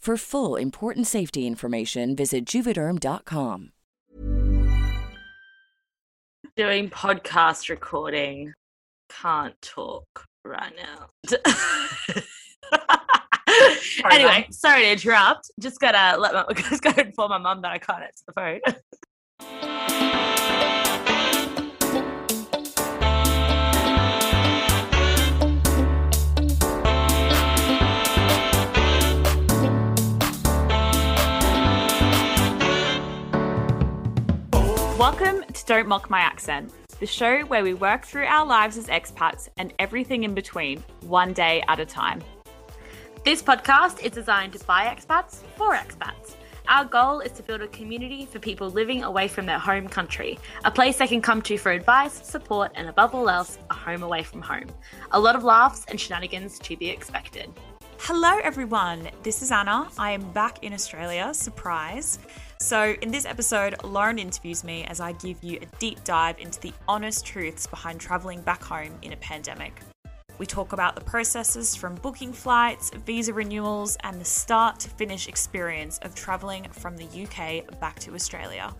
For full important safety information, visit juvederm.com. Doing podcast recording. Can't talk right now. anyway, sorry to interrupt. Just gotta let my just gotta inform my mum that I can't answer the phone. Welcome to Don't Mock My Accent, the show where we work through our lives as expats and everything in between, one day at a time. This podcast is designed by expats for expats. Our goal is to build a community for people living away from their home country, a place they can come to for advice, support, and above all else, a home away from home. A lot of laughs and shenanigans to be expected. Hello, everyone. This is Anna. I am back in Australia. Surprise. So, in this episode, Lauren interviews me as I give you a deep dive into the honest truths behind traveling back home in a pandemic. We talk about the processes from booking flights, visa renewals, and the start to finish experience of traveling from the UK back to Australia.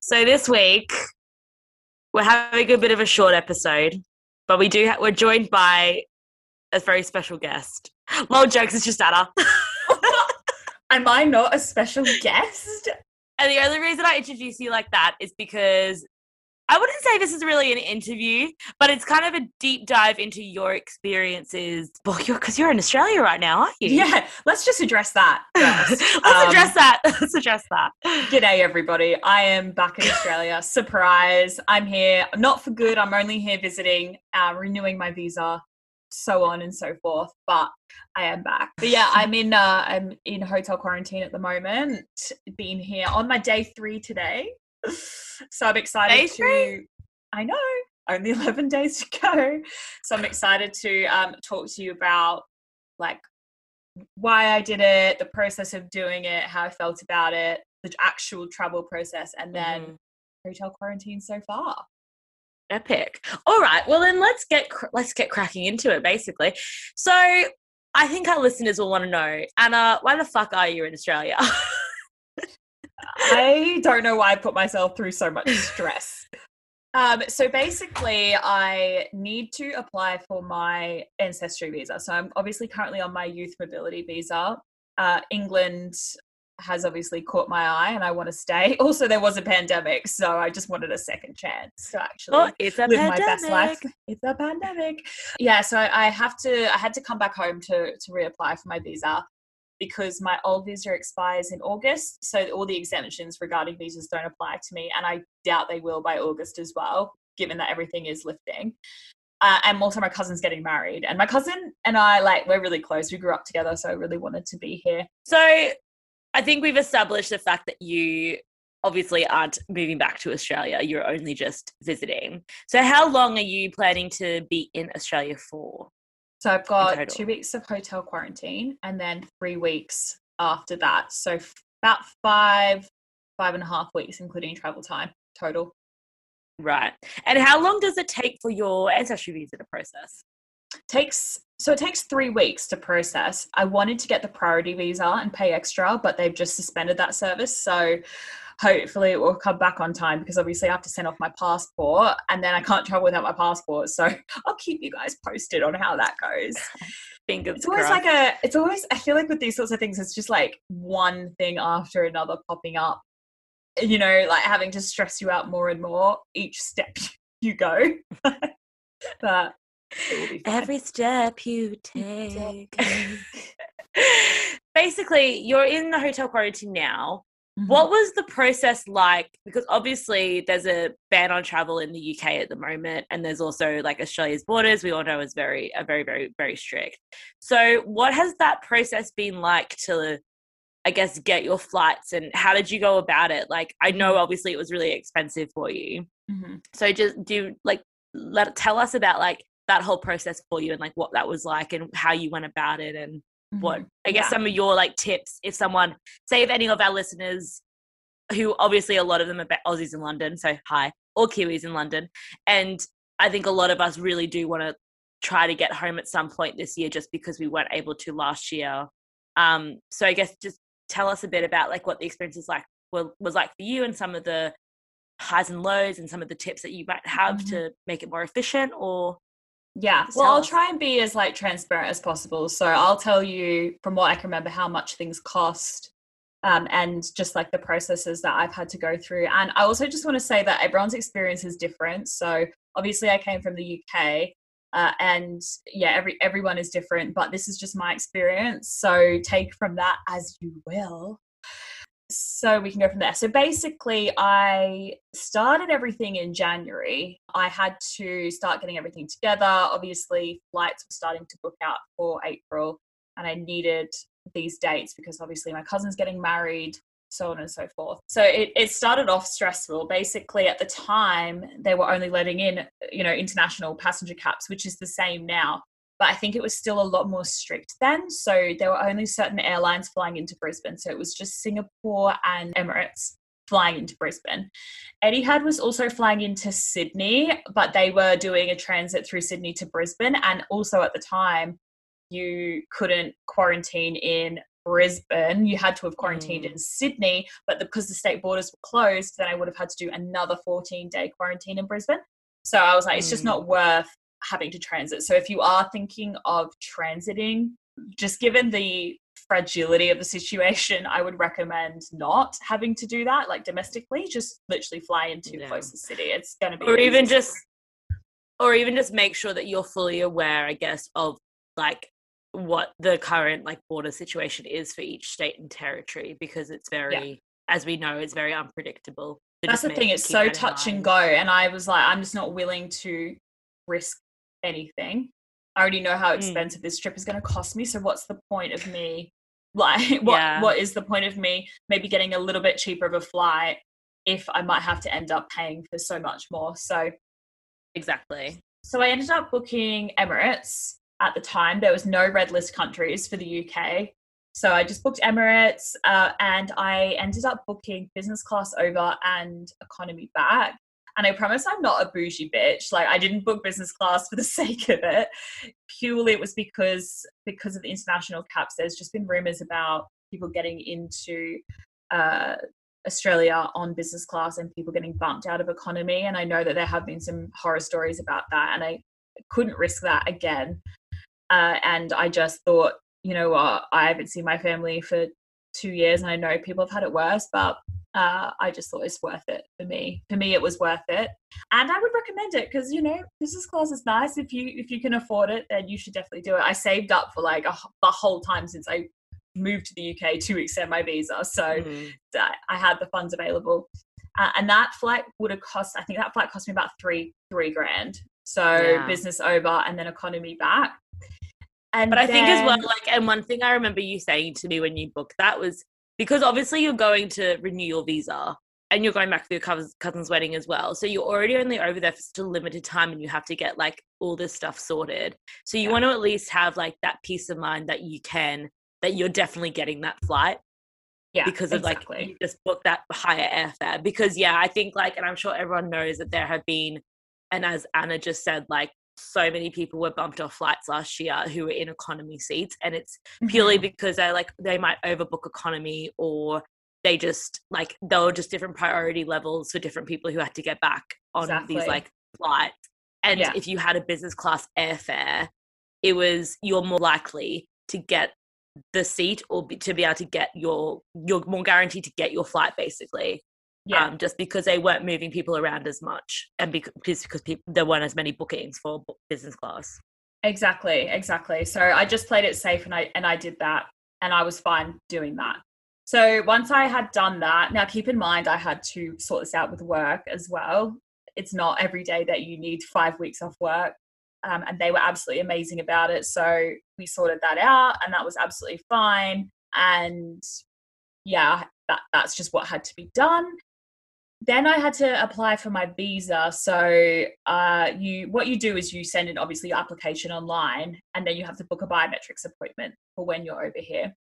So this week we're having a bit of a short episode, but we do ha- we're joined by a very special guest. Lol jokes, it's just Anna. Am I not a special guest? And the only reason I introduce you like that is because I wouldn't say this is really an interview, but it's kind of a deep dive into your experiences. Well, you're because you're in Australia right now, aren't you? Yeah, let's just address that. Let's Um, address that. Let's address that. G'day, everybody. I am back in Australia. Surprise. I'm here, not for good. I'm only here visiting, uh, renewing my visa, so on and so forth. But I am back. But yeah, I'm in uh, I'm in hotel quarantine at the moment. Been here on my day three today. So I'm excited Day to three? I know. Only 11 days to go. So I'm excited to um, talk to you about like why I did it, the process of doing it, how I felt about it, the actual travel process, and then Mhm. hotel quarantine so far. Epic. All right. Well, then let's get let's get cracking into it. Basically, so I think our listeners will want to know, Anna, why the fuck are you in Australia? I don't know why I put myself through so much stress. Um, so basically, I need to apply for my ancestry visa. So I'm obviously currently on my youth mobility visa. Uh, England has obviously caught my eye, and I want to stay. Also, there was a pandemic, so I just wanted a second chance to actually oh, it's a live pandemic. my best life. It's a pandemic. Yeah, so I have to. I had to come back home to to reapply for my visa because my old visa expires in August. So all the exemptions regarding visas don't apply to me, and I doubt they will by August as well, given that everything is lifting. Uh, and also, my cousin's getting married, and my cousin and I like we're really close. We grew up together, so I really wanted to be here. So, I think we've established the fact that you obviously aren't moving back to Australia. You're only just visiting. So, how long are you planning to be in Australia for? So I've got two weeks of hotel quarantine and then three weeks after that. So about five, five and a half weeks, including travel time total. Right. And how long does it take for your ancestry visa to process? Takes so it takes three weeks to process. I wanted to get the priority visa and pay extra, but they've just suspended that service. So hopefully it will come back on time because obviously I have to send off my passport and then I can't travel without my passport. So I'll keep you guys posted on how that goes. Fingers it's always crossed. like a it's always I feel like with these sorts of things, it's just like one thing after another popping up. You know, like having to stress you out more and more each step you go. but every step you take. Basically, you're in the hotel quarantine now. Mm-hmm. What was the process like? Because obviously there's a ban on travel in the UK at the moment, and there's also like Australia's borders. We all know is very, are very, very, very strict. So, what has that process been like to, I guess, get your flights, and how did you go about it? Like, I know Mm-hmm. obviously it was really expensive for you. hmm So, just do like let tell us about like that whole process for you and like what that was like and how you went about it and what I guess Yeah. some of your like tips if someone say if any of our listeners who obviously a lot of them are Aussies in London, so hi, or Kiwis in London. And I think a lot of us really do want to try to get home at some point this year just because we weren't able to last year. Um, so I guess just tell us a bit about like what the experience is like well, was like for you and some of the highs and lows and some of the tips that you might have Mhm. to make it more efficient or Yeah. Well, I'll try and be as like transparent as possible. So I'll tell you from what I can remember how much things cost. Um, and just like the processes that I've had to go through. And I also just want to say that everyone's experience is different. So obviously, I came from the UK, uh, and yeah, every everyone is different. But this is just my experience. So take from that as you will. So we can go from there. So basically, I started everything in January. I had to start getting everything together. Obviously, flights were starting to book out for April, and I needed these dates because obviously my cousin's getting married, so on and so forth. So it, it started off stressful. Basically, at the time, they were only letting in, you know, international passenger caps, which is the same now. But I think it was still a lot more strict then. So there were only certain airlines flying into Brisbane. So it was just Singapore and Emirates flying into Brisbane. Etihad was also flying into Sydney, but they were doing a transit through Sydney to Brisbane. And also at the time, you couldn't quarantine in Brisbane. You had to have quarantined Mm. in Sydney, but because the state borders were closed, then I would have had to do another 14 day quarantine in Brisbane. So I was like, it's just Mm. not worth having to transit. So if you are thinking of transiting, just given the fragility of the situation, I would recommend not having to do that, like domestically. Just literally fly into Yeah. closest city. It's going to be, or even just or even just make sure that you're fully aware i guess of like what the current like border situation is for each state and territory because it's very as we know it's very unpredictable So That's the thing. It's so touch and go, and I was like, I'm just not willing to risk anything. I already know how Mm. expensive this trip is going to cost me. So what's the point of me? Like, what Yeah. what is the point of me maybe getting a little bit cheaper of a flight if I might have to end up paying for so much more? So exactly so I ended up booking Emirates at the time. There was no red list countries for the UK. So I just booked Emirates uh, and I ended up booking business class over and economy back. And I promise I'm not a bougie bitch. Like I didn't book business class for the sake of it. Purely it was because because of the international caps. There's just been rumors about people getting into uh, Australia on business class and people getting bumped out of economy. And I know that there have been some horror stories about that, and I couldn't risk that again. Uh, and I just thought, you know what, I haven't seen my family for two years, and I know people have had it worse, but uh, I just thought it's worth it for me. For me, it was worth it, and I would recommend it because you know business class is nice. If you if you can afford it, then you should definitely do it. I saved up for like a, the whole time since I moved to the UK to extend my visa, so Mhm. I had the funds available. Uh, and that flight would have cost, I think that flight cost me about three, three grand. So Yeah. business over and then economy back. And but i think as well like and one thing i remember you saying to me when you booked that was because obviously you're going to renew your visa and you're going back for your cousin's, cousin's wedding as well. So you're already only over there for such a limited time and you have to get like all this stuff sorted. So you yeah. want to at least have like that peace of mind that you can, that you're definitely getting that flight. Yeah. Because of exactly. like, you just book that higher airfare. Because yeah, I think like, and I'm sure everyone knows that there have been, and as Anna just said, like so many people were bumped off flights last year who were in economy seats and it's purely mm-hmm. because they like they might overbook economy or they just like there were just different priority levels for different people who had to get back on exactly. these like flights. And yeah. if you had a business class airfare, it was you're more likely to get the seat or be, to be able to get your you're more guaranteed to get your flight basically. Yeah. Um, just because they weren't moving people around as much and because because people there weren't as many bookings for business class. Exactly, exactly. So I just played it safe and I and I did that and I was fine doing that. So once I had done that, now keep in mind I had to sort this out with work as well. It's not every day that you need five weeks off work. Um, and they were absolutely amazing about it. So we sorted that out, and that was absolutely fine. And yeah, that, that's just what had to be done. Then I had to apply for my visa. So uh, you, what you do is you send in obviously your application online, and then you have to book a biometrics appointment for when you're over here.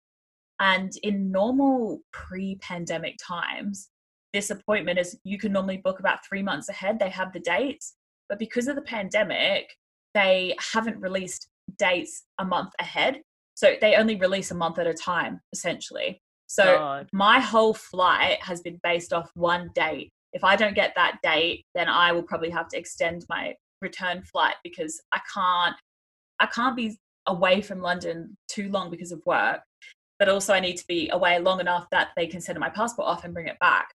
And in normal pre pandemic times, this appointment is you can normally book about three months ahead. They have the dates. But because of the pandemic, they haven't released dates a month ahead. So they only release a month at a time, essentially. So God. my whole flight has been based off one date. If I don't get that date, then I will probably have to extend my return flight because I can't I can't be away from London too long because of work but also I need to be away long enough that they can send my passport off and bring it back.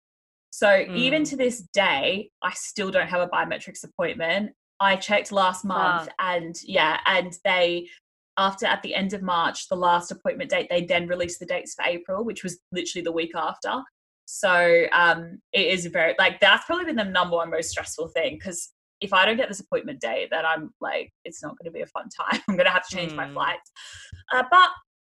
So mm. even to this day, I still don't have a biometrics appointment. I checked last month wow. and yeah, and they after at the end of March, the last appointment date, they then released the dates for April, which was literally the week after. So um it is very like that's probably been the number one most stressful thing because if I don't get this appointment date, then I'm like, it's not going to be a fun time. I'm going to have to change mm. my flights. Uh, but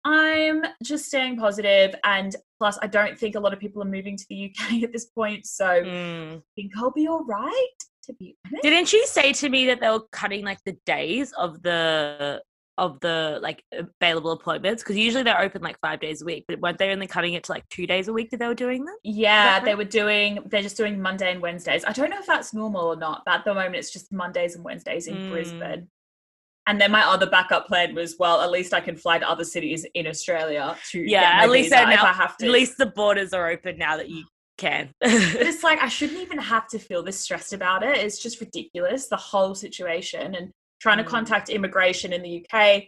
I'm just staying positive, and plus, I don't think a lot of people are moving to the UK at this point, so mm. I think I'll be all right. To be honest, didn't you say to me that they were cutting like the days of the of the like available appointments because usually they're open like five days a week but weren't they only cutting it to like two days a week that they were doing them yeah they were doing they're just doing monday and wednesdays i don't know if that's normal or not but at the moment it's just mondays and wednesdays in mm. brisbane and then my other backup plan was, well, at least I can fly to other cities in Australia to yeah. at least now, I have to. At least the borders are open now that you can. but it's like I shouldn't even have to feel this stressed about it. It's just ridiculous the whole situation and trying mm. to contact immigration in the UK,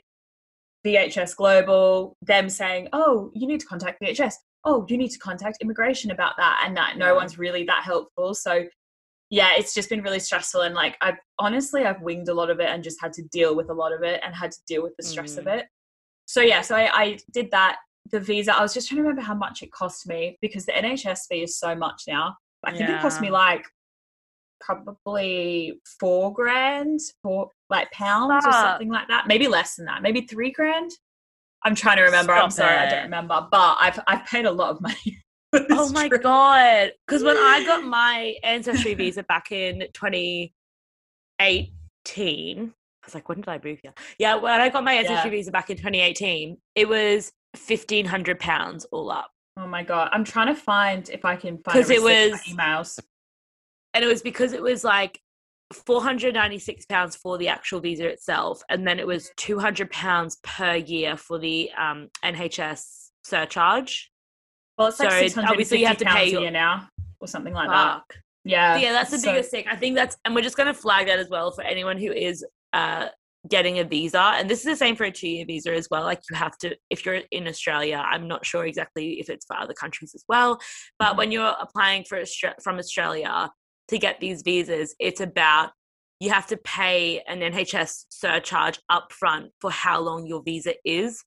VFS Global, them saying, "Oh, you need to contact VHS." Oh, you need to contact immigration about that, and that no one's really that helpful. So yeah, it's just been really stressful. And like, I've honestly, I've winged a lot of it and just had to deal with a lot of it and had to deal with the stress mm. of it. So yeah, so I, I did that. The visa, I was just trying to remember how much it cost me because the NHS fee is so much now. I think yeah. it cost me like probably four grand, four like pounds Stop. or something like that. Maybe less than that. Maybe three grand. I'm trying to remember. Stop I'm sorry, it. I don't remember. But I've I've paid a lot of money oh my god! Because when I got my ancestry visa back in 2018, I was like, when did I move here? Yeah, when I got my ancestry yeah. visa back in 2018, it was fifteen hundred pounds all up. Oh my god! I'm trying to find if I can find because it was emails, and it was because it was like 496 pounds for the actual visa itself and then it was 200 pounds per year for the um, nhs surcharge well, it's like so 650 obviously you have to pay a year now or something like Fuck. that. Yeah. Yeah, that's the so, biggest thing. I think that's, and we're just going to flag that as well for anyone who is uh, getting a visa. And this is the same for a two year visa as well. Like you have to, if you're in Australia, I'm not sure exactly if it's for other countries as well. But mm-hmm. when you're applying for from Australia to get these visas, it's about you have to pay an NHS surcharge upfront for how long your visa is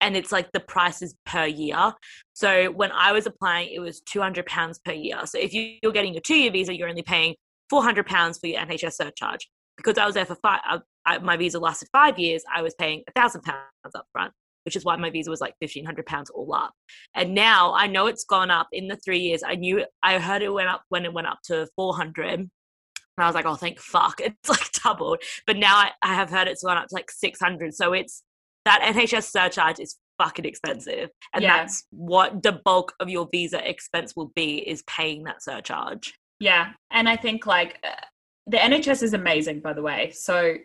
and it's like the price is per year. So when I was applying, it was two hundred pounds per year. So if you're getting a two year visa, you're only paying four hundred pounds for your NHS surcharge. Because I was there for five, I, I, my visa lasted five years. I was paying a thousand pounds up front. Which is why my visa was like fifteen hundred pounds all up. And now I know it's gone up in the three years. I knew I heard it went up when it went up to four hundred. And I was like, oh, thank fuck. It's like doubled. But now I, I have heard it's gone up to like 600. So it's that NHS surcharge is fucking expensive. And Yeah. that's what the bulk of your visa expense will be is paying that surcharge. Yeah, and I think like uh, the NHS is amazing, by the way. So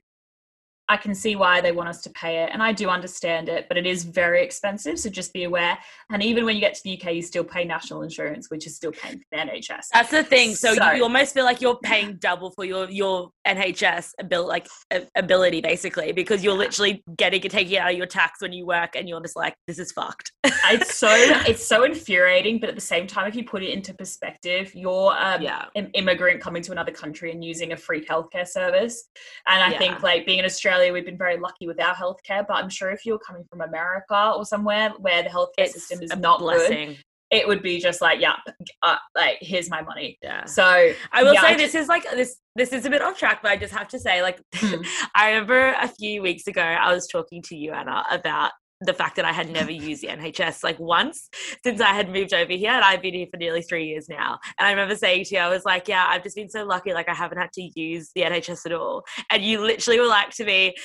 I can see why they want us to pay it, and I do understand it, but it is very expensive. So just be aware. And even when you get to the UK, you still pay national insurance, which is still paying for the NHS. That's the thing. So, So- you almost feel like you're paying double for your your NHS abil- like ability, basically, because you're literally getting taking it out of your tax when you work, and you're just like, this is fucked. it's so it's so infuriating, but at the same time, if you put it into perspective, you're um, yeah, an immigrant coming to another country and using a free healthcare service. And I Yeah. think like being in Australia, we've been very lucky with our healthcare, but I'm sure if you're coming from America or somewhere where the healthcare it's system is not good, it would be just like, yeah, uh, like here's my money. Yeah. So I will yeah, say I this is like this this is a bit off track, but I just have to say, like Hmm. I remember a few weeks ago I was talking to you, Anna, about the fact that I had never used the NHS like once since I had moved over here and I've been here for nearly three years now. And I remember saying to you, I was like, Yeah, I've just been so lucky, like I haven't had to use the NHS at all. And you literally were like to me,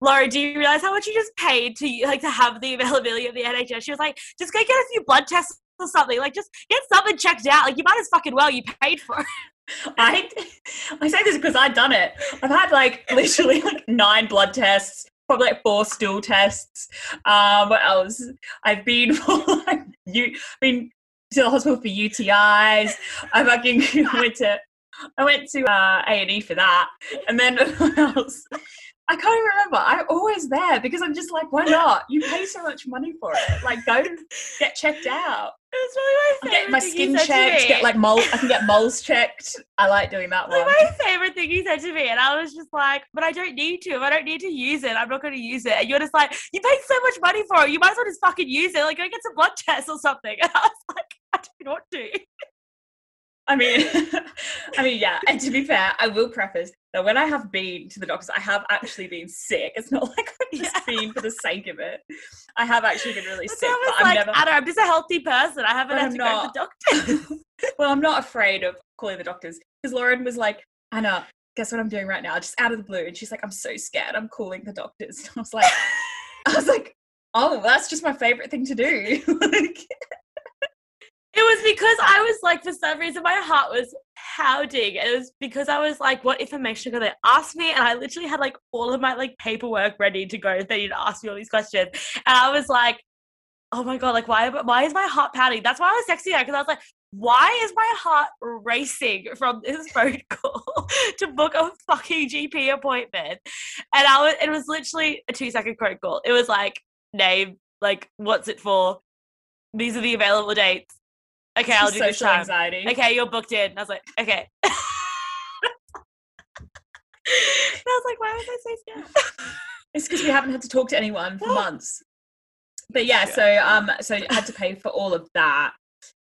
Laura, do you realize how much you just paid to like to have the availability of the NHS? She was like, just go get a few blood tests or something. Like just get something checked out. Like you might as fucking well you paid for it. I I say this because I've done it. I've had like literally like nine blood tests, probably like four stool tests. Um, what else? I've been for like you've been to the hospital for UTIs. I fucking went to I went to uh, A and E for that, and then what else? I can't remember. I'm always there because I'm just like, why not? You pay so much money for it. Like, go get checked out. It was really my my favorite thing skin you said to checked. Get like mole. I can get moles checked. I like doing that like one. my favorite thing you said to me, and I was just like, "But I don't need to. If I don't need to use it, I'm not going to use it." And you're just like, "You paid so much money for it. You might as well just fucking use it. Like, go get some blood tests or something." And I was like, "I don't want to." I mean, I mean, yeah. And to be fair, I will preface that when I have been to the doctors, I have actually been sick. It's not like I've just Yeah. been for the sake of it. I have actually been really sick, but I'm like, never. Anna, I'm just a healthy person. I haven't had to go to the doctor. well, I'm not afraid of calling the doctors because Lauren was like, Anna, guess what I'm doing right now? Just out of the blue, and she's like, I'm so scared. I'm calling the doctors. And I was like, I was like, oh, that's just my favorite thing to do. like, It was because I was like, for some reason, my heart was pounding. It was because I was like, what information are they ask me? And I literally had like all of my like paperwork ready to go. They didn't ask me all these questions. And I was like, oh my God, like, why, why is my heart pounding? That's why I was texting her because I was like, why is my heart racing from this phone call to book a fucking GP appointment? And I was, it was literally a two second phone call. It was like, name, like, what's it for? These are the available dates. Okay, I'll do this social time. anxiety. Okay, you're booked in. I was like, okay. I was like, why was I so scared? It's because we haven't had to talk to anyone for months. But yeah, so um, so I had to pay for all of that,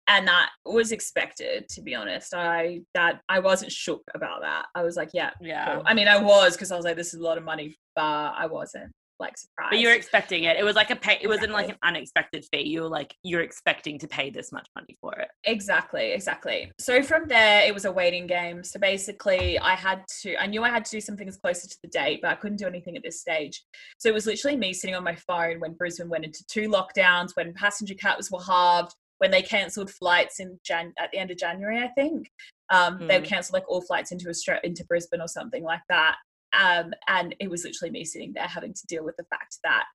and that was expected. To be honest, I that I wasn't shook about that. I was like, yeah, Yeah. cool. I mean, I was because I was like, this is a lot of money, but I wasn't like surprised. But you were expecting it. It was like a pay. It wasn't like an unexpected fee. You were like, you're expecting to pay this much money for it. Exactly, exactly. So from there, it was a waiting game. So basically, I had to, I knew I had to do some things closer to the date, but I couldn't do anything at this stage. So it was literally me sitting on my phone when Brisbane went into two lockdowns, when passenger caps were halved, when they cancelled flights in Jan at the end of January, I think. Um, They Mm. cancelled like all flights into Australia, into Brisbane or something like that. Um, and it was literally me sitting there having to deal with the fact that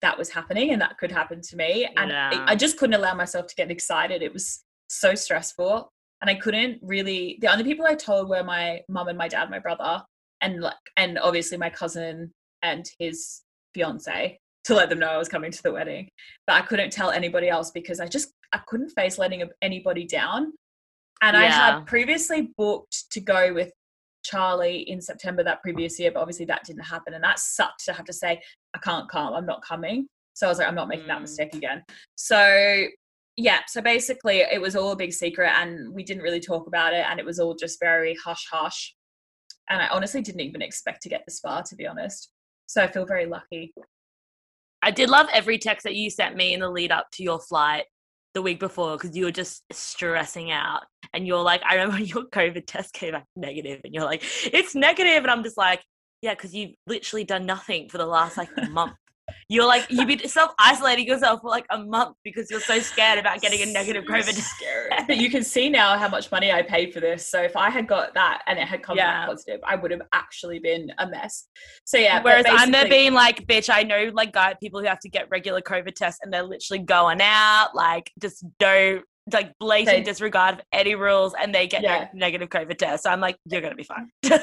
that was happening and that could happen to me. And I- Yeah. I just couldn't allow myself to get excited. It was so stressful. And I couldn't really the only people I told were my mum and my dad, my brother, and like and obviously my cousin and his fiance to let them know I was coming to the wedding. But I couldn't tell anybody else because I just I couldn't face letting anybody down. And I had previously booked to go with Charlie in September that previous year, but obviously that didn't happen. And that sucked to have to say, I can't come, I'm not coming. So I was like, I'm not making that Mm. mistake again. So yeah, so basically it was all a big secret and we didn't really talk about it and it was all just very hush hush. And I honestly didn't even expect to get this far, to be honest. So I feel very lucky. I did love every text that you sent me in the lead up to your flight the week before because you were just stressing out. And you're like, I remember your COVID test came back negative, and you're like, it's negative, and I'm just like, yeah, because you've literally done nothing for the last like month. You're like you've been self isolating yourself for like a month because you're so scared about getting a negative COVID test. but you can see now how much money I paid for this. So if I had got that and it had come Yeah. back positive, I would have actually been a mess. So yeah. Whereas I'm there being like, bitch, I know like guy people who have to get regular COVID tests and they're literally going out, like just don't like blatant They- disregard of any rules and they get Yeah. negative COVID test. So I'm like, you're gonna be fine.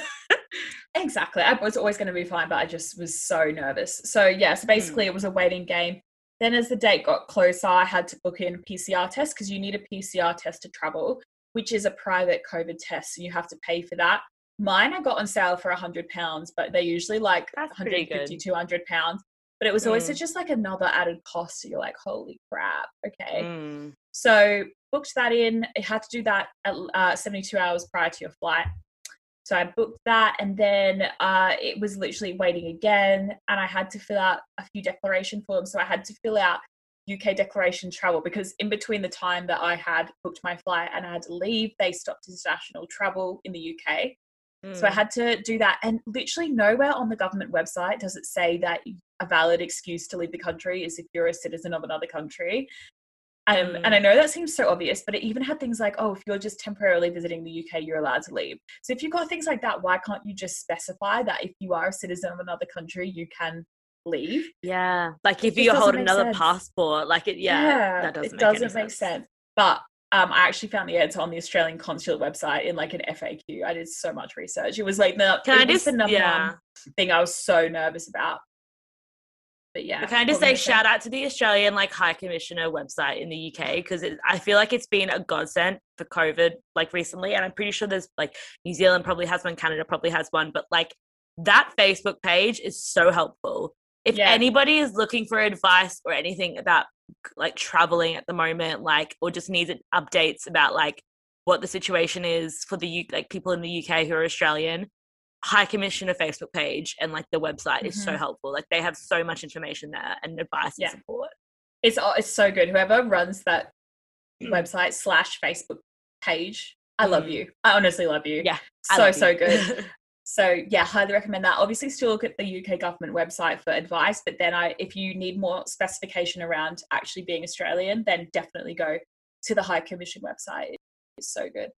Exactly. I was always going to be fine, but I just was so nervous. So yeah, so hmm. basically it was a waiting game. Then as the date got closer, I had to book in a PCR test because you need a PCR test to travel, which is a private COVID test. So you have to pay for that. Mine I got on sale for a hundred pounds, but they're usually like That's 150, 200 pounds. But it was always Mm. just like another added cost. So you're like, holy crap. Okay. Mm. So booked that in. I had to do that at uh, 72 hours prior to your flight. So I booked that, and then uh, it was literally waiting again, and I had to fill out a few declaration forms. So I had to fill out UK declaration travel because in between the time that I had booked my flight and I had to leave, they stopped international travel in the UK. So I Mm. had to do that, and literally nowhere on the government website does it say that a valid excuse to leave the country is if you're a citizen of another country. Um, And I know that seems so obvious, but it even had things like, oh, if you're just temporarily visiting the UK, you're allowed to leave. So if you've got things like that, why can't you just specify that if you are a citizen of another country, you can leave? Yeah. Like if you hold another sense. passport, like it yeah, that doesn't it make doesn't make sense. sense. But um, I actually found the answer on the Australian consulate website in like an FAQ. I did so much research. It was like the, Can I just the number yeah. one thing I was so nervous about. But yeah. Can I just say shout out to the Australian like High Commissioner website in the UK because I feel like it's been a godsend for COVID like recently, and I'm pretty sure there's like New Zealand probably has one, Canada probably has one, but like that Facebook page is so helpful. If Yeah. anybody is looking for advice or anything about like traveling at the moment, like or just needs updates about like what the situation is for the U- like people in the UK who are Australian, High Commissioner Facebook page and like the website is so Mhm. helpful. Like they have so much information there and advice Yeah. and support. it's it's so good. Whoever runs that Mm. website slash Facebook page, I love Mm. you. I honestly love you. Yeah, so so you. good. So yeah, highly recommend that. Obviously, still look at the UK government website for advice, but then I, if you need more specification around actually being Australian, then definitely go to the High Commission website. It's so good.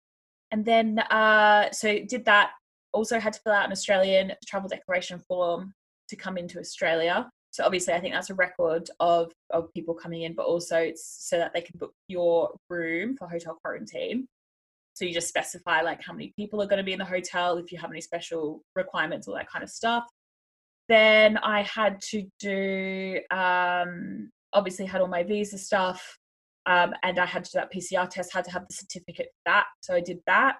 And then uh, so did that. Also had to fill out an Australian travel declaration form to come into Australia. So obviously, I think that's a record of of people coming in, but also it's so that they can book your room for hotel quarantine. So you just specify like how many people are going to be in the hotel, if you have any special requirements, all that kind of stuff. Then I had to do um, obviously had all my visa stuff, um, and I had to do that PCR test. Had to have the certificate for that, so I did that.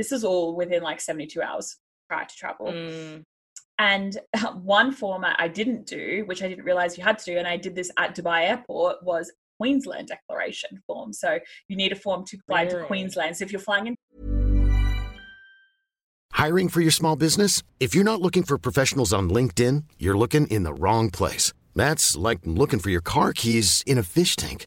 This is all within like seventy two hours prior to travel. Mm. And one format I didn't do, which I didn't realize you had to do, and I did this at Dubai Airport, was Queensland declaration form. So you need a form to fly to Queensland. So if you're flying in Hiring for your small business? If you're not looking for professionals on LinkedIn, you're looking in the wrong place. That's like looking for your car keys in a fish tank.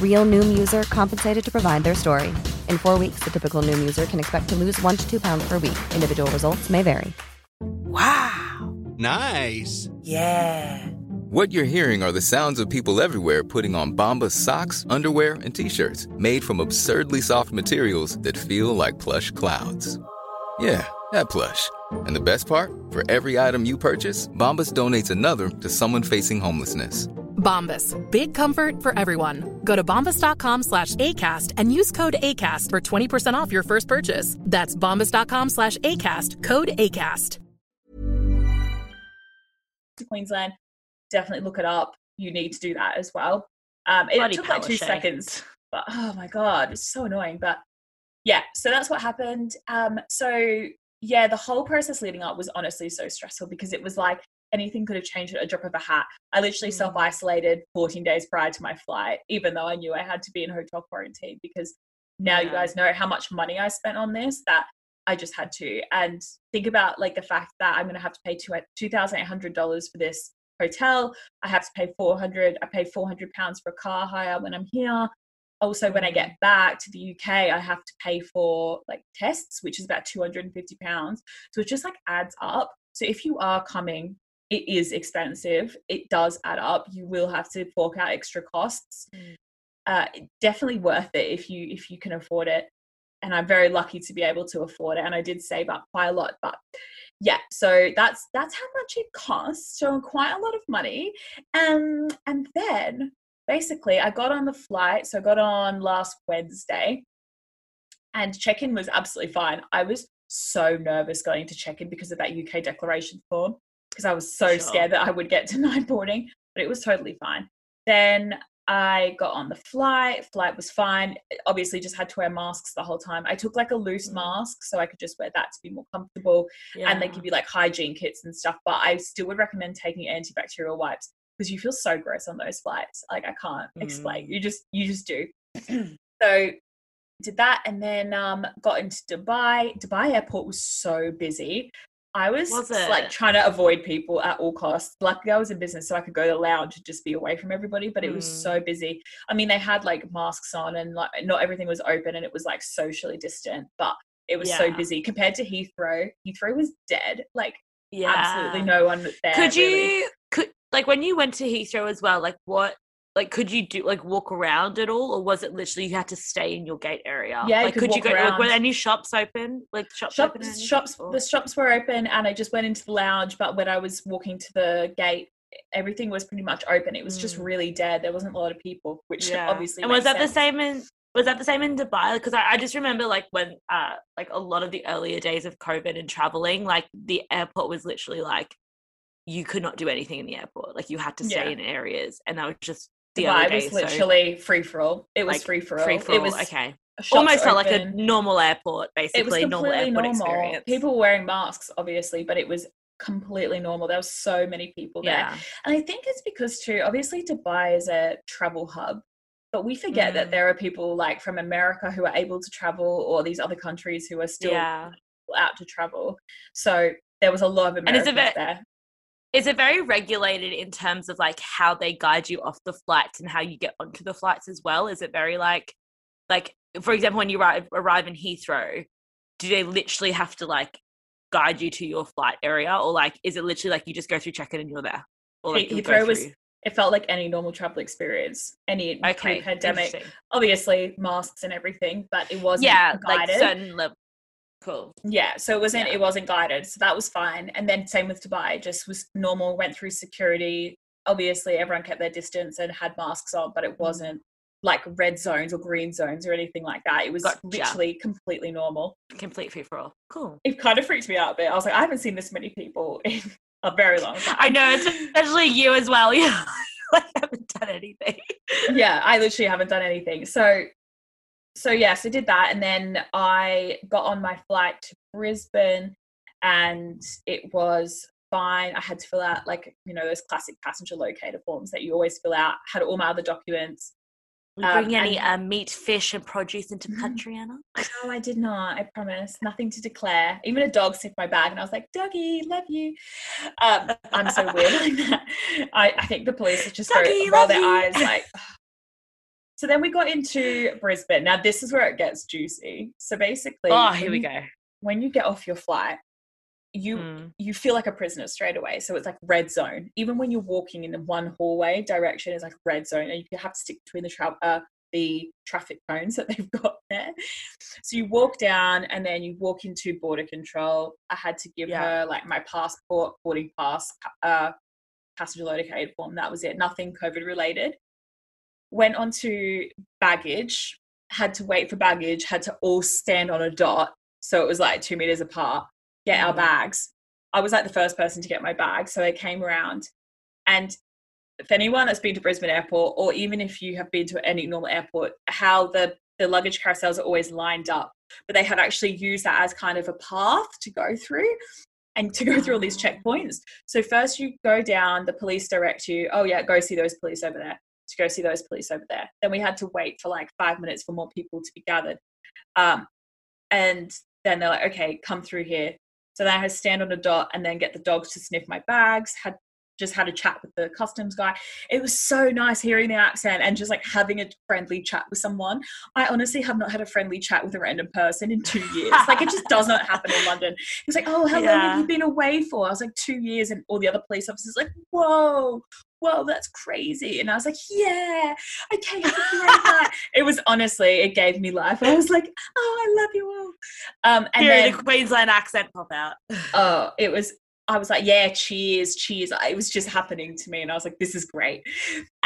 Real Noom user compensated to provide their story. In four weeks, the typical Noom user can expect to lose one to two pounds per week. Individual results may vary. Wow. Nice. Yeah. What you're hearing are the sounds of people everywhere putting on Bombas socks, underwear, and t-shirts made from absurdly soft materials that feel like plush clouds. Yeah, that plush. And the best part? For every item you purchase, Bombas donates another to someone facing homelessness. Bombas. Big comfort for everyone. Go to bombas.com slash ACAST and use code ACAST for 20% off your first purchase. That's bombas.com slash ACAST. Code ACAST. To Queensland, definitely look it up. You need to do that as well. Um, it Bloody took like two Palaszczuk. seconds, but oh my god, it's so annoying. But yeah, so that's what happened. Um, so yeah, the whole process leading up was honestly so stressful because it was like anything could have changed at a drop of a hat. I literally Mm. self isolated 14 days prior to my flight, even though I knew I had to be in hotel quarantine because now you guys know how much money I spent on this that I just had to. And think about like the fact that I'm going to have to pay two $2,800 for this hotel. I have to pay 400. I pay 400 pounds for a car hire when I'm here. Also, when I get back to the UK, I have to pay for like tests, which is about 250 pounds. So it just like adds up. So if you are coming, it is expensive. It does add up. You will have to fork out extra costs. Uh, definitely worth it if you if you can afford it. And I'm very lucky to be able to afford it. And I did save up quite a lot, but yeah so that's that's how much it costs so quite a lot of money um and then basically i got on the flight so i got on last wednesday and check-in was absolutely fine i was so nervous going to check-in because of that uk declaration form because i was so Sure. scared that i would get denied boarding but it was totally fine then I got on the flight. Flight was fine. Obviously, just had to wear masks the whole time. I took like a loose Mm. mask so I could just wear that to be more comfortable and they give you like hygiene kits and stuff. But I still would recommend taking antibacterial wipes because you feel so gross on those flights. Like I can't explain. Mm. You just you just do. so did that and then um got into Dubai. Dubai airport was so busy. I was, Was like trying to avoid people at all costs. Luckily, I was in business, so I could go to the lounge and just be away from everybody. But it was Mm. so busy. I mean, they had like masks on, and like not everything was open, and it was like socially distant. But it was so busy compared to Heathrow. Heathrow was dead. Like Yeah. absolutely no one there. Could really. you could like when you went to Heathrow as well? Like what? Like could you do like walk around at all, or was it literally you had to stay in your gate area? Yeah, you like could could you go? Like, were any shops open? Like shops open? shops anything? shops Or- the shops were open and i just went into the lounge but when i was walking to the gate everything was pretty much open it was just Mm. really dead there wasn't a lot of people which Yeah. obviously And was that the same in? Was that the same in Dubai? Because I, I just remember like when uh like a lot of the earlier days of COVID and traveling, like the airport was literally like you could not do anything in the airport. Like you had to stay Yeah. in areas, and that was just the Dubai other was days. so, literally free for all it was like, free for all free for it was okay. Almost felt like a normal airport, it was basically normal completely airport normal experience. people were wearing masks obviously but it was completely normal there were so many people there yeah, And I think it's because too, obviously Dubai is a travel hub, but we forget Mm. that there are people like from America who are able to travel or these other countries who are still yeah. out to travel. So there was a lot of And Americans it's a bit- there. Is it very regulated in terms of like how they guide you off the flights and how you get onto the flights as well? Is it very like, like for example, when you arrive arrive in Heathrow, do they literally have to like guide you to your flight area, or like is it literally like you just go through check-in and you're there? Or like He- you'll go Heathrow was it felt like any normal travel experience, any okay, pre-pandemic. Obviously masks and everything, but it wasn't Yeah, guided. like certain level. Cool. Yeah, so it wasn't Yeah. it wasn't guided, so that was fine. And then same with Dubai, just was normal. Went through security. Obviously, everyone kept their distance and had masks on, but Mm. it wasn't like red zones or green zones or anything like that. It was Gotcha. literally completely normal. Complete free for all. Cool. It kind of freaked me out a bit. I was like, I haven't seen this many people in a very long time. I know, especially you as well. Yeah. I haven't done anything. yeah, I literally haven't done anything. So, so yes, I did that, and then I got on my flight to Brisbane, and it was fine. I had to fill out like you know those classic passenger locator forms that you always fill out. Had all my other documents. Will Um, bring any and- uh, meat, fish, and produce into country, Anna? No, I did not. I promise. Nothing to declare. Even a dog sniffed my bag, and I was like, "Doggy, love you." Um, I'm so weird like that. I, I think the police just go Doggy, roll their you. eyes like. So then we got into Brisbane. Now this is where it gets juicy. So basically, Oh, here when we you- go. When you get off your flight, you Mm. you feel like a prisoner straight away. So it's like red zone. Even when you're walking in the one hallway direction is like red zone, and you have to stick between the tra- uh, the traffic cones that they've got there. So you walk down, and then you walk into border control. I had to give Yeah. her like my passport, boarding pass, uh, passenger locator form. That was it. Nothing COVID related. Went on to baggage. Had to wait for baggage. Had to all stand on a dot. So it was like two meters apart. Get our Mhm. bags. I was like the first person to get my bag. So they came around. And if anyone that's been to Brisbane Airport, or even if you have been to any normal airport, how the, the luggage carousels are always lined up. But they have actually used that as kind of a path to go through and to go through all these checkpoints. So first you go down, the police direct you, oh yeah, go see those police over there. To go see those police over there. Then we had to wait for like five minutes for more people to be gathered. Um, and then they're like, okay, come through here. So then I had to stand on a dot and then get the dogs to sniff my bags. Had just had a chat with the customs guy. It was so nice hearing the accent and just like having a friendly chat with someone. I honestly have not had a friendly chat with a random person in two years. like it just does not happen in London. He was like, "Oh, how long Yeah. have you been away for?" I was like, two years," and all the other police officers like, "Whoa." Whoa, that's crazy. And I was like, yeah, okay, great. It was honestly, it gave me life. I was like, oh, I love you all. Um, and Hearing then, the Queensland accent pop out. oh, it was I was like, yeah, cheers, cheers. It was just happening to me, and I was like, this is great.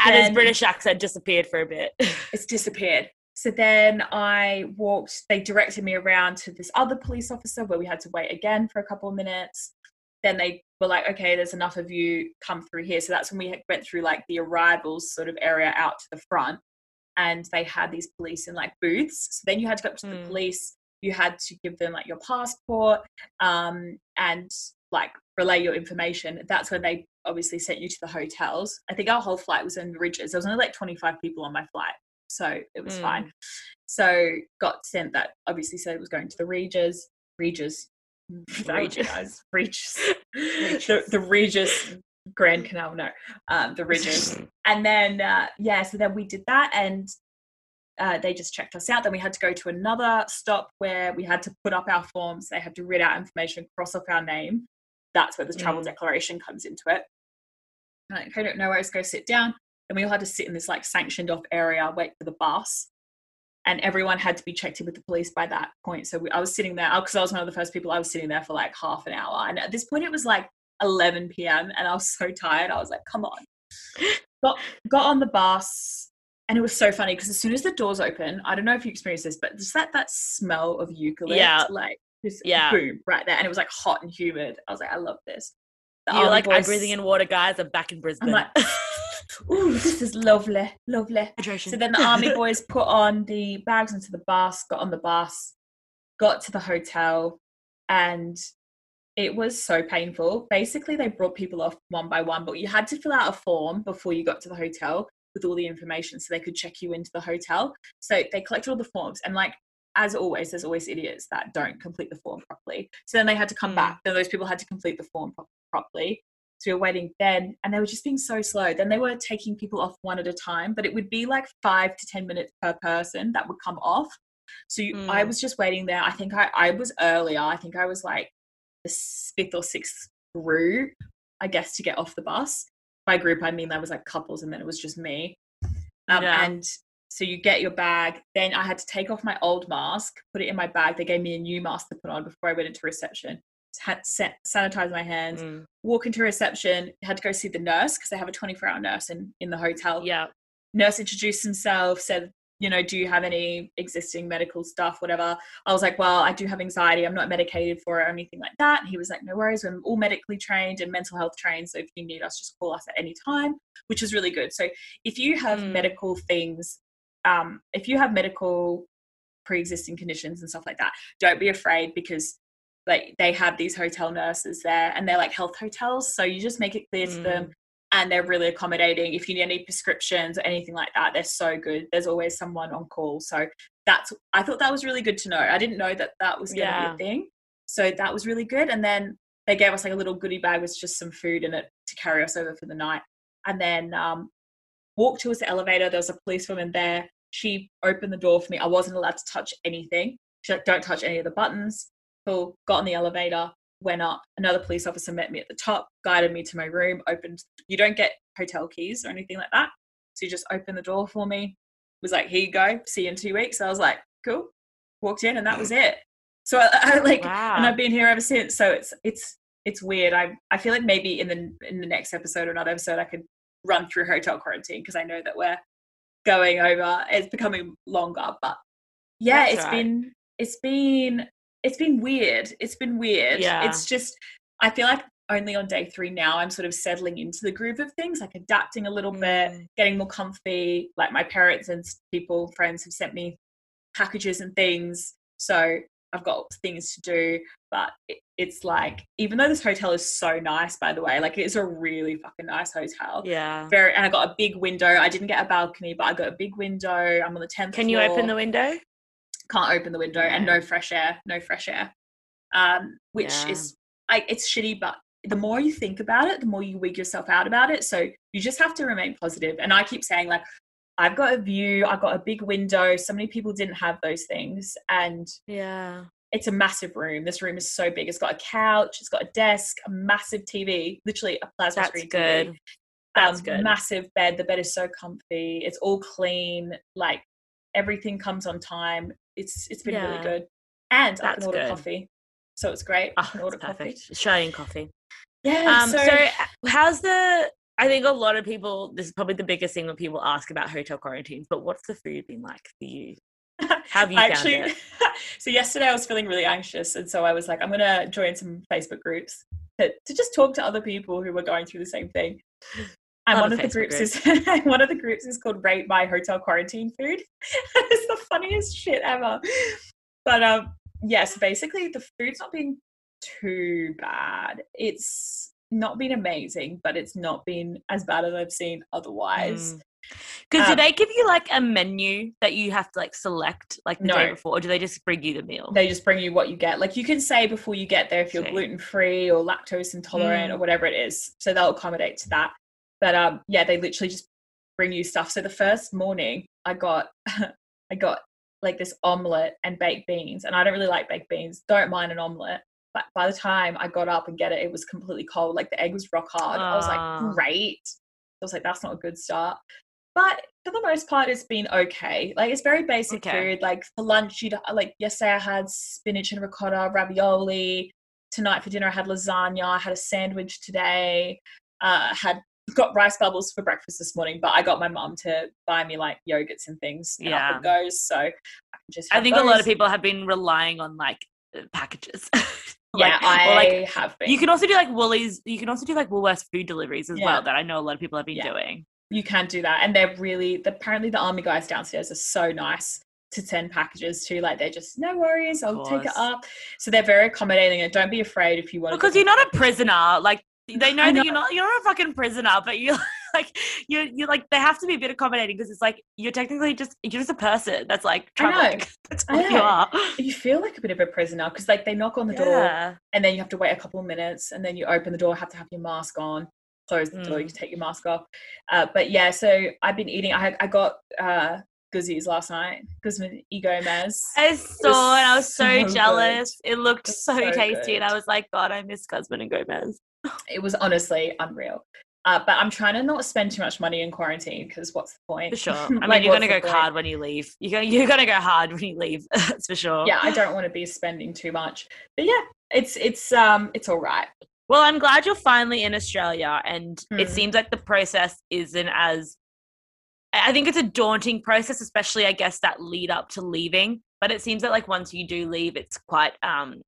And his British accent disappeared for a bit. it's disappeared. So then I walked. They directed me around to this other police officer where we had to wait again for a couple of minutes. Then they were like, okay, there's enough of you. Come through here. So that's when we went through like the arrivals sort of area out to the front, and they had these police in like booths. So then you had to go up to the Mm. police. You had to give them like your passport um, and like relay your information. That's when they obviously sent you to the hotels. I think our whole flight was in the Ridges. There was only like 25 people on my flight, so it was Mm. fine. So got sent that. Obviously said it was going to the Regis. Regis. Regis. Regis. Regis. the, the Regis Grand Canal. No, um, the Regis. and then uh, yeah, so then we did that, and uh, they just checked us out. Then we had to go to another stop where we had to put up our forms. They had to read out information, cross off our name. That's where the travel Mm. declaration comes into it. Like, okay, don't know where to go sit down. And we all had to sit in this like sanctioned off area, wait for the bus. And everyone had to be checked in with the police by that point. So we, I was sitting there because I was one of the first people. I was sitting there for like half an hour, and at this point it was like 11 p.m. and I was so tired. I was like, "Come on!" Got got on the bus, and it was so funny because as soon as the doors open, I don't know if you experienced this, but just that that smell of eucalypt, Yeah. like just Yeah. boom right there, and it was like hot and humid. I was like, "I love this." The You're like, I'm breathing in water, guys. I'm back in Brisbane. I'm like, ooh, this is lovely, lovely. Hydration. So then the army boys put on the bags into the bus, got on the bus, got to the hotel, and it was so painful. Basically, they brought people off one by one, but you had to fill out a form before you got to the hotel with all the information so they could check you into the hotel. So they collected all the forms, and like as always, there's always idiots that don't complete the form properly. So then they had to come Mm. back. Then those people had to complete the form pro- properly. So we were waiting then, and they were just being so slow. Then they were taking people off one at a time, but it would be like five to 10 minutes per person that would come off. So you, I Mm. was just waiting there. I think I, I was earlier. I think I was like the fifth or sixth group, I guess, to get off the bus. By group, I mean there was like couples, and then it was just me. Um, Yeah. And so you get your bag. Then I had to take off my old mask, put it in my bag. They gave me a new mask to put on before I went into reception. Had set, sanitize my hands. Mm. Walk into reception. Had to go see the nurse because they have a 24 hour nurse in in the hotel. Yeah. Nurse introduced himself, said, you know, do you have any existing medical stuff, whatever? I was like, well, I do have anxiety. I'm not medicated for it or anything like that. And he was like, no worries. We're all medically trained and mental health trained. So if you need us, just call us at any time, which is really good. So if you have Mm. medical things, um, if you have medical pre-existing conditions and stuff like that, don't be afraid because like they have these hotel nurses there and they're like health hotels. So you just make it clear to them Mm. and they're really accommodating. If you need any prescriptions or anything like that, they're so good. There's always someone on call. So that's I thought that was really good to know. I didn't know that that was going to Yeah. be a thing. So that was really good. And then they gave us like a little goodie bag with just some food in it to carry us over for the night. And then um, walked towards the elevator. There was a policewoman there. She opened the door for me. I wasn't allowed to touch anything. She's like, "Don't touch any of the buttons." Cool. Got in the elevator went up. Another police officer met me at the top, guided me to my room, opened. You don't get hotel keys or anything like that. So you just opened the door for me. Was like, here you go. See you in two weeks. I was like, cool. Walked in and that was it. So I, I like, Wow. and I've been here ever since. So it's it's it's weird. I I feel like maybe in the in the next episode or another episode I could run through hotel quarantine because I know that we're going over. It's becoming longer, but yeah, That's it's right. been it's been it's been weird. It's been weird. Yeah. It's just I feel like only on day three now I'm sort of settling into the groove of things, like adapting a little bit, Mm. getting more comfy. Like my parents and people, friends have sent me packages and things. So I've got things to do, but it's like even though this hotel is so nice, by the way, like it's a really fucking nice hotel. Yeah. Very, and I got a big window. I didn't get a balcony, but I got a big window. I'm on the tenth. Can you open the window? Can't open the window, and No. no fresh air. No fresh air. Um, which Yeah. is like it's shitty, but the more you think about it, the more you wig yourself out about it. So you just have to remain positive. And I keep saying like. I've got a view, I've got a big window. So many people didn't have those things. And Yeah. It's a massive room. This room is so big. It's got a couch, it's got a desk, a massive TV, literally a plasma That's screen good. TV. That's um, good. Massive bed. The bed is so comfy. It's all clean. Like everything comes on time. It's it's been really good. And I That's can order good. coffee, so it's great. I Oh, can order coffee. Australian coffee. Yeah. Um, so, uh, how's the? I think a lot of people. This is probably the biggest thing when people ask about hotel quarantines. But what's the food been like for you? Have you actually, it? so yesterday I was feeling really anxious, and so I was like, I'm gonna join some Facebook groups to, to just talk to other people who were going through the same thing. And Love one of the groups is one of the groups is called "Rate My Hotel Quarantine Food." it's the funniest shit ever. But um, yes, basically the food's not been too bad. It's not been amazing, but it's not been as bad as I've seen otherwise. Because do Um, they give you like a menu that you have to like select like the day No. before, or do they just bring you the meal? They just bring you what you get. Like you can say before you get there if you're gluten free or lactose intolerant Mm. or whatever it is. So they'll accommodate to that. But um, yeah, they literally just bring you stuff. So the first morning, I got I got like this omelet and baked beans, and I don't really like baked beans. Don't mind an omelet. But by the time I got up and get it, it was completely cold. Like the egg was rock hard. I was like, great. I was like, that's not a good start. But for the most part, it's been okay. Like it's very basic Okay. food. Like for lunch, you'd like yesterday I had spinach and ricotta, ravioli. Tonight for dinner, I had lasagna. I had a sandwich today. Uh, had got rice bubbles for breakfast this morning, but I got my mum to buy me like yogurts and things. And Yeah. up goes. So I can just. I think a lot of people have been relying on like uh, packages. Yeah, Like- I like, have been. You can also do like Woolies. You can also do like Woolworths food deliveries as Yeah. well. That I know a lot of people have been Yeah. doing. You can do that and they're really the, apparently the army guys downstairs are so nice to send packages to like they're just no worries i'll take it up so they're very accommodating and don't be afraid if you want to Because you're not a prisoner. Like they know I that you're not. You're not a fucking prisoner, but you like you're you're like they have to be a bit accommodating because it's like you're technically just you're just a person that's like know. traveling. That's what you are. you feel like a bit of a prisoner because like they knock on the door and then you have to wait a couple of minutes and then you open the door have to have your mask on close the door you Mm. can take your mask off uh, but yeah so i've been eating i, I got uh guzzies last night guzman gomez I saw and I was so, so good. jealous. It looked It so, so tasty, and I was like, God, I miss Guzman and Gomez. it was honestly unreal Uh, but I'm trying to not spend too much money in quarantine because what's the point? For sure. I mean, Like, you're gonna go point? hard when you leave. You're gonna you're gonna go hard when you leave. That's for sure. Yeah, I don't want to be spending too much. But yeah, it's it's um it's all right. Well, I'm glad you're finally in Australia, and it Hmm. seems like the process isn't as. I think it's a daunting process, especially I guess that lead up to leaving. But it seems that like once you do leave, it's quite um,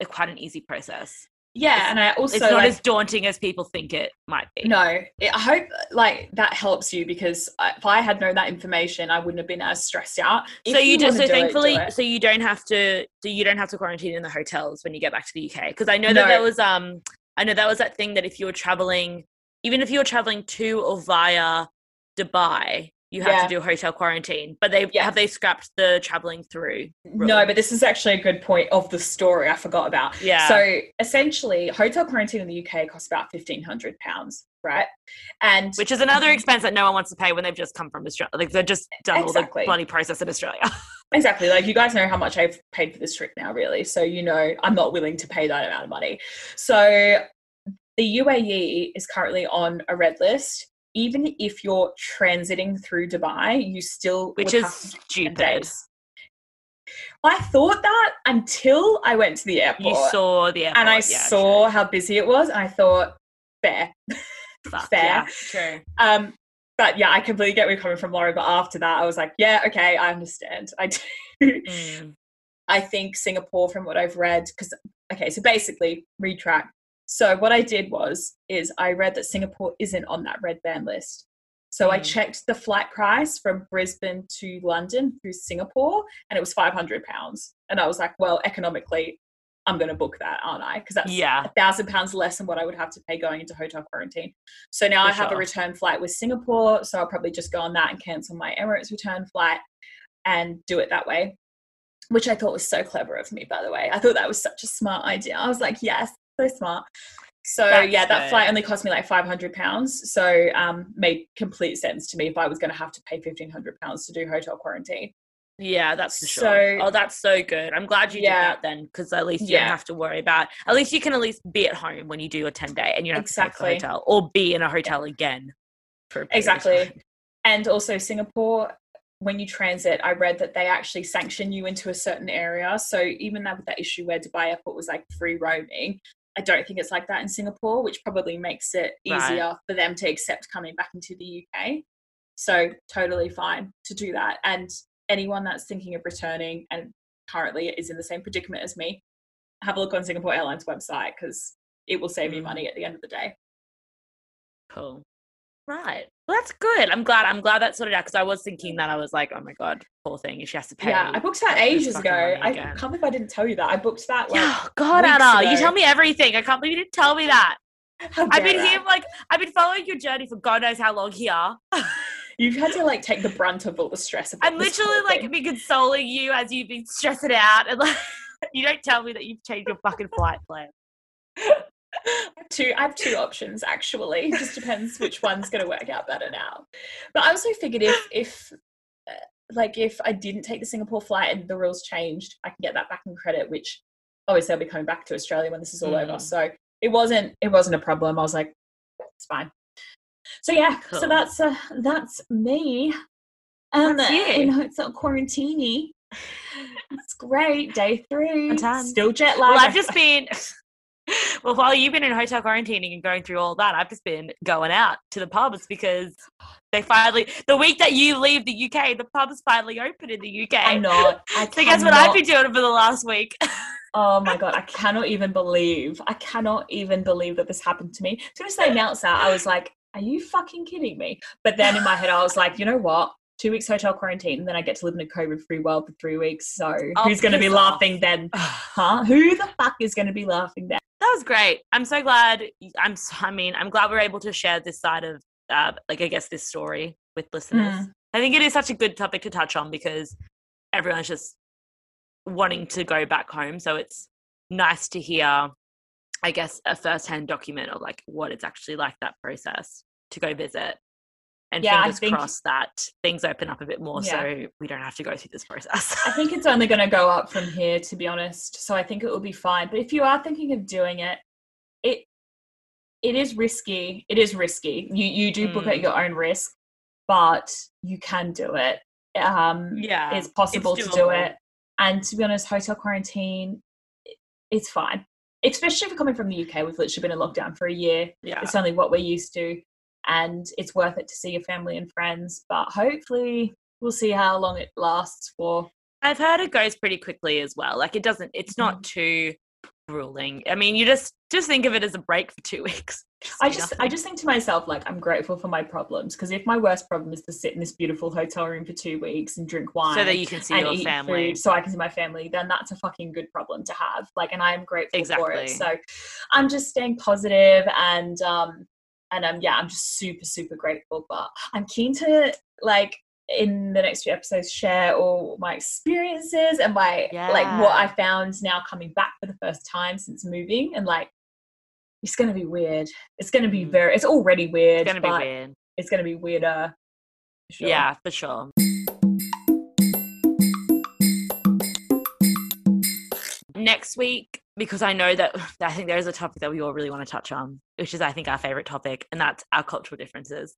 it's quite an easy process. Yeah, and I also it's not like, as daunting as people think it might be. No, it, I hope like that helps you because I- if I had known that information, I wouldn't have been as stressed out. so If you just so do it, do thankfully it. so you don't have to so you don't have to quarantine in the hotels when you get back to the UK because I know that No. there was um I know that was that thing that if you were traveling even if you were traveling to or via Dubai you have Yeah. to do a hotel quarantine but they Yeah. have they scrapped the traveling through No, but this is actually a good point of the story I forgot about. Yeah. So essentially, hotel quarantine in the UK costs about fifteen hundred pounds, right? And which is another expense that no one wants to pay when they've just come from Australia like they've just done all Exactly. the bloody process in Australia Exactly. Like you guys know how much I've paid for this trip now, really. So you know I'm not willing to pay that amount of money. So the UAE is currently on a red list. Even if you're transiting through Dubai, you still which is have to do 10 stupid days. I thought that until I went to the airport you saw the airport and I yeah, saw how busy it was, and I thought, fair, true. Fuck, fair. yeah, true Um, but yeah, I completely get where you're coming from, Lauren. But after that, I was like, yeah, okay, I understand. I do. Mm. I think Singapore, from what I've read, because okay, so basically, retract. So what I did was, is I read that Singapore isn't on that red band list. So I Mm. checked the flight price from Brisbane to London through Singapore, and it was five hundred pounds. And I was like, well, economically, I'm going to book that, aren't I? Because that's yeah a thousand pounds less than what I would have to pay going into hotel quarantine. So now For I have sure. a return flight with Singapore. So I'll probably just go on that and cancel my Emirates return flight and do it that way, which I thought was so clever of me, by the way. I thought that was such a smart idea. I was like, yes, so smart. So That's yeah, that good. flight only cost me like five hundred pounds. So um, made complete sense to me if I was going to have to pay fifteen hundred pounds to do hotel quarantine. Yeah, that's for sure. So- oh, that's so good. I'm glad you Yeah. did that then, because at least you Yeah. don't have to worry about. At least you can at least be at home when you do a ten day, and you don't have Exactly. to stay hotel or be in a hotel again. For a Exactly. And also Singapore, when you transit, I read that they actually sanction you into a certain area. So even that with that issue where Dubai Airport was like free roaming, I don't think it's like that in Singapore, which probably makes it Right. easier for them to accept coming back into the UK. So totally fine to do that. And anyone that's thinking of returning and currently is in the same predicament as me, have a look on Singapore Airlines website because it will save you Mm. money at the end of the day. Cool. Right. Well, that's good. I'm glad. I'm glad that sorted out because I was thinking that I was like, oh my god, poor thing, if she has to pay. Yeah, I booked that ages ago. I again. can't believe I didn't tell you that. I booked that. Like, Yeah, God, Anna, you tell me everything. I can't believe you didn't tell me that. I've been here like I've been following your journey for God knows how long here. You've had to like take the brunt of all the stress. Of I'm literally like thing. been consoling you as you've been stressing out, and like you don't tell me that you've changed your fucking flight plan. I have two. I have two options actually. It just depends which one's going to work out better now. But I also figured if if uh, like if I didn't take the Singapore flight and the rules changed, I can get that back in credit. Which obviously I'll be coming back to Australia when this is all over. Mm. So it wasn't it wasn't a problem. I was like, it's fine. So yeah, so that's uh, that's me. Um, That's you. you know, it's hotel quarantine. It's great. Day three. Still jet lag. Well, I've just been. Well, while you've been in hotel quarantining and going through all that, I've just been going out to the pubs because they finally the week that you leave the UK, the pubs finally open in the UK. I'm not. I So guess what I've been doing for the last week? Oh my god, I cannot even believe. I cannot even believe that this happened to me. As soon as they announced that, I was like, "Are you fucking kidding me?" But then in my head, I was like, "You know what? Two weeks hotel quarantine, and then I get to live in a COVID-free world for three weeks. So Oh, who's going to be laughing then? Huh? Who the fuck is going to be laughing then?" That was great. I'm so glad. I'm. I mean, I'm glad we're able to share this side of, uh, like, I guess this story with listeners. I think it is such a good topic to touch on because everyone's just wanting to go back home. So it's nice to hear, I guess, a first-hand document of like what it's actually like that process to go visit. And Yeah, I fingers think- crossed that things open up a bit more, Yeah. so we don't have to go through this process. I think it's only going to go up from here, to be honest. So I think it will be fine. But if you are thinking of doing it, it it is risky. It is risky. You you do book at Mm. your own risk, but you can do it. Um, Yeah, it's possible it's to do it. And to be honest, hotel quarantine, it's fine. Especially if you're coming from the UK, we've literally been in lockdown for a year. Yeah. It's only what we're used to, and it's worth it to see your family and friends. But hopefully, we'll see how long it lasts for. I've heard it goes pretty quickly as well. Like it doesn't. It's not Mm-hmm. too grueling. I mean, you just just think of it as a break for two weeks. I just I just think to myself like I'm grateful for my problems because if my worst problem is to sit in this beautiful hotel room for two weeks and drink wine so that you can see your family. food so I can see my family, then that's a fucking good problem to have. Like, and I am grateful for it. So I'm just staying positive and um and um yeah, I'm just super super grateful. But I'm keen to like in the next few episodes share all my experiences and my like what I found now coming back for the first time since moving and like it's going to be weird. It's going to be Mm. very. It's already weird. It's gonna be weird. It's going to be weirder. for sure. Yeah, for sure. Next week, because I know that I think there is a topic that we all really want to touch on, which is I think our favorite topic, and that's our cultural differences.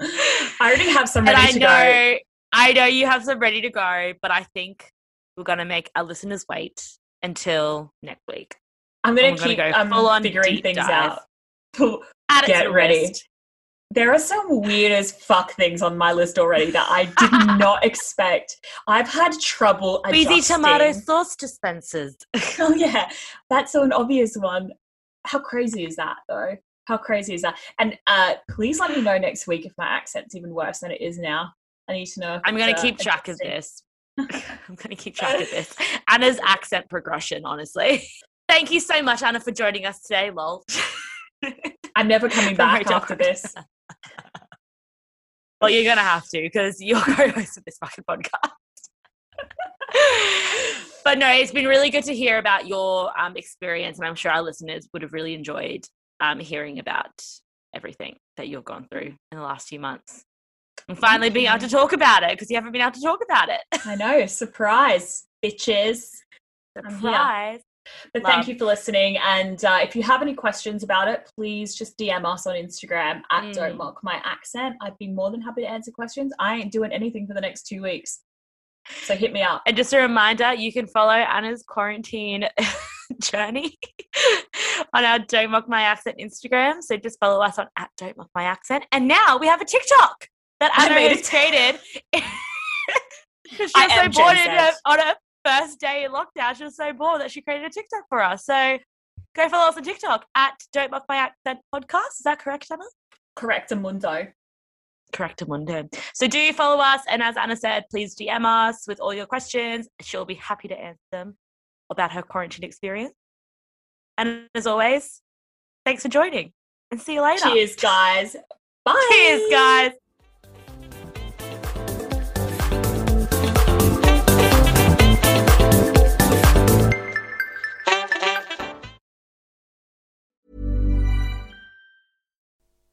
I already have some and I to know, go. I know you have some ready to go, but I think we're gonna make our listeners wait until next week. I'm gonna keep gonna go um, full-on figuring things dive. out. To Get ready. There are some weird as fuck things on my list already that I did not expect. I've had trouble adjusting. tomato sauce dispensers. Oh yeah, that's an obvious one. How crazy is that though? How crazy is that? And uh, please let me know next week if my accent's even worse than it is now. I need to know. if I'm going to uh, keep track of this. I'm going to keep track of this. Anna's accent progression, honestly. Thank you so much, Anna, for joining us today, lol. I'm never coming back after this. well, you're going to have to because you're co-host of this fucking podcast. but no, it's been really good to hear about your um, experience, and I'm sure our listeners would have really enjoyed um, hearing about everything that you've gone through in the last few months. And finally being able to talk about it because you haven't been able to talk about it. I know, surprise, bitches. Surprise. But Love. thank you for listening. And uh, if you have any questions about it, please just DM us on Instagram at Mm. Don't Mock My Accent. I'd be more than happy to answer questions. I ain't doing anything for the next two weeks. So hit me up. And just a reminder, you can follow Anna's quarantine journey on our Don't Mock My Accent Instagram. So just follow us on at Don't Mock My Accent. And now we have a TikTok that I Anna has created. Because she I so bored her, on her first day in lockdown. She was so bored that she created a TikTok for us. So go follow us on TikTok at Don't Mock My Accent podcast. Is that correct, Anna? Correct, Mundo. Correct, Mundo. So do follow us, and as Anna said, please DM us with all your questions. She'll be happy to answer them about her quarantine experience. And as always, thanks for joining, and see you later. Cheers, guys. Bye. Cheers, guys.